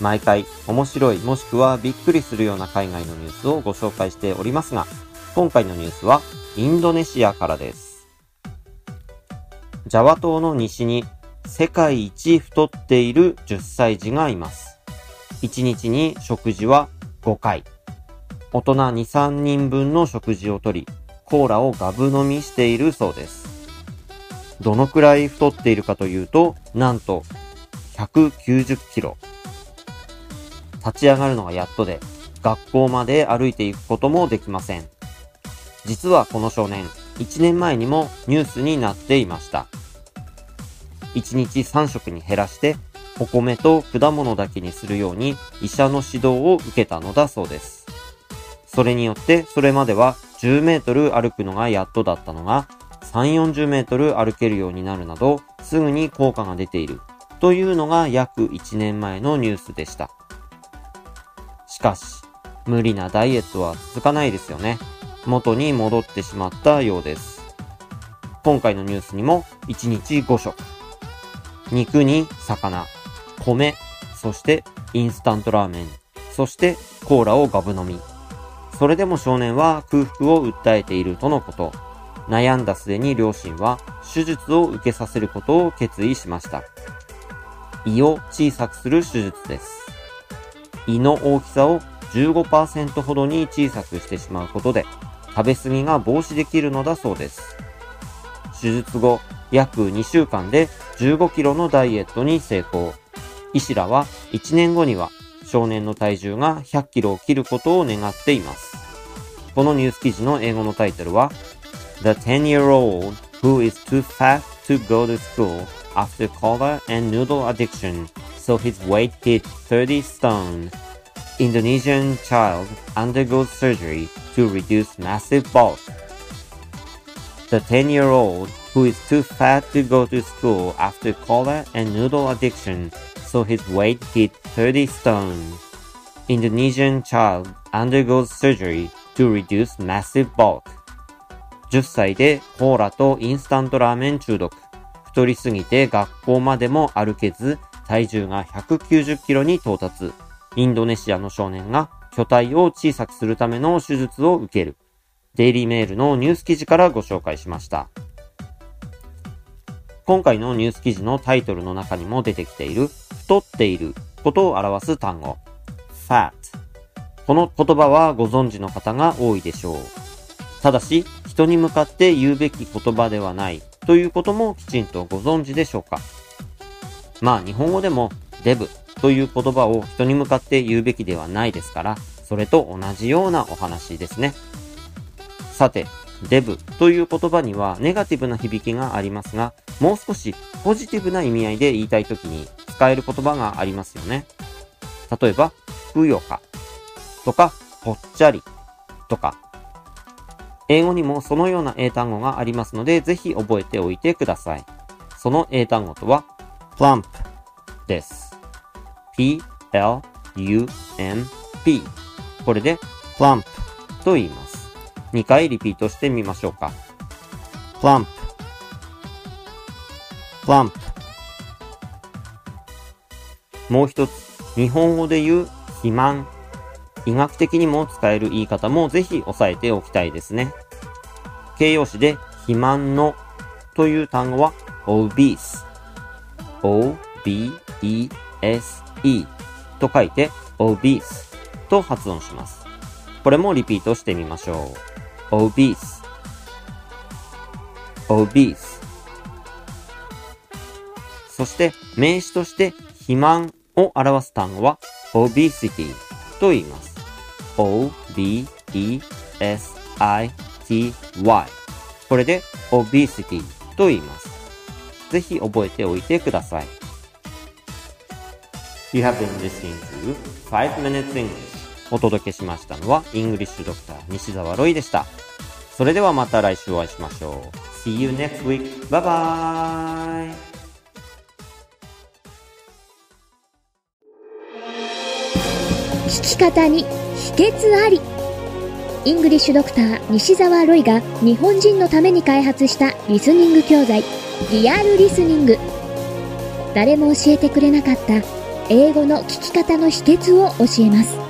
毎回面白いもしくはびっくりするような海外のニュースをご紹介しておりますが、今回のニュースはインドネシアからです。ジャワ島の西に世界一太っている10歳児がいます。1日に食事は5回。大人2、3人分の食事をとり、コーラをガブ飲みしているそうです。どのくらい太っているかというと、なんと190キロ。立ち上がるのがやっとで、学校まで歩いていくこともできません。実はこの少年、1年前にもニュースになっていました。1日3食に減らして、お米と果物だけにするように医者の指導を受けたのだそうです。それによって、それまでは10メートル歩くのがやっとだったのが、3、40メートル歩けるようになるなど、すぐに効果が出ている。というのが約1年前のニュースでした。しかし、無理なダイエットは続かないですよね。元に戻ってしまったようです。今回のニュースにも1日5食。肉に魚、米、そしてインスタントラーメン、そしてコーラをガブ飲み。それでも少年は空腹を訴えているとのこと。悩んだ末に両親は手術を受けさせることを決意しました。胃を小さくする手術です。胃の大きさを15%ほどに小さくしてしまうことで、食べ過ぎが防止できるのだそうです。手術後、約2週間で15キロのダイエットに成功。医師らは1年後には少年の体重が100キロを切ることを願っています。このニュース記事の英語のタイトルは The 10-year-old who is too fat to go to school after cola and noodle addiction, so his weight hit 30 stone. Indonesian child undergoes surgery to reduce massive bulk. The 10-year-old who is too fat to go to school after cola and noodle addiction, so his weight hit 30 stone. Indonesian child undergoes surgery to reduce massive bulk. 10歳でコーラとインスタントラーメン中毒。太りすぎて学校までも歩けず、 体重が190キロに到達。インドネシアの少年が巨体を小さくするための手術を受ける。デイリーメールのニュース記事からご紹介しました。今回のニュース記事のタイトルの中にも出てきている太っていることを表す単語 fat この言葉はご存知の方が多いでしょう。ただし、人に向かって言うべき言葉ではないということもきちんとご存知でしょうかまあ日本語でもデブという言葉を人に向かって言うべきではないですから、それと同じようなお話ですね。さて、デブという言葉にはネガティブな響きがありますが、もう少しポジティブな意味合いで言いたいときに使える言葉がありますよね。例えば、ふよかとか、ぽっちゃりとか、英語にもそのような英単語がありますので、ぜひ覚えておいてください。その英単語とは、plump です。p-l-u-m-p これで plump と言います。2回リピートしてみましょうか。plump plump もう一つ、日本語で言う肥満。医学的にも使える言い方もぜひ押さえておきたいですね。形容詞で肥満のという単語は obese。O-b-e-s-e と書いて obese と発音します。これもリピートしてみましょう。obese obese そして名詞として肥満を表す単語は obesity と言います。o-b-e-s-i-t-y これで obesity と言います。ぜひ覚えておいてください。You have been listening to 5 Minutes English お届けしましたのは、イングリッシュドクター西澤ロイでした。それではまた来週お会いしましょう。See you next week. Bye bye! 聞き方に秘訣ありイングリッシュドクター西澤ロイが日本人のために開発したリスニング教材リアルリスニング。誰も教えてくれなかった英語の聞き方の秘訣を教えます。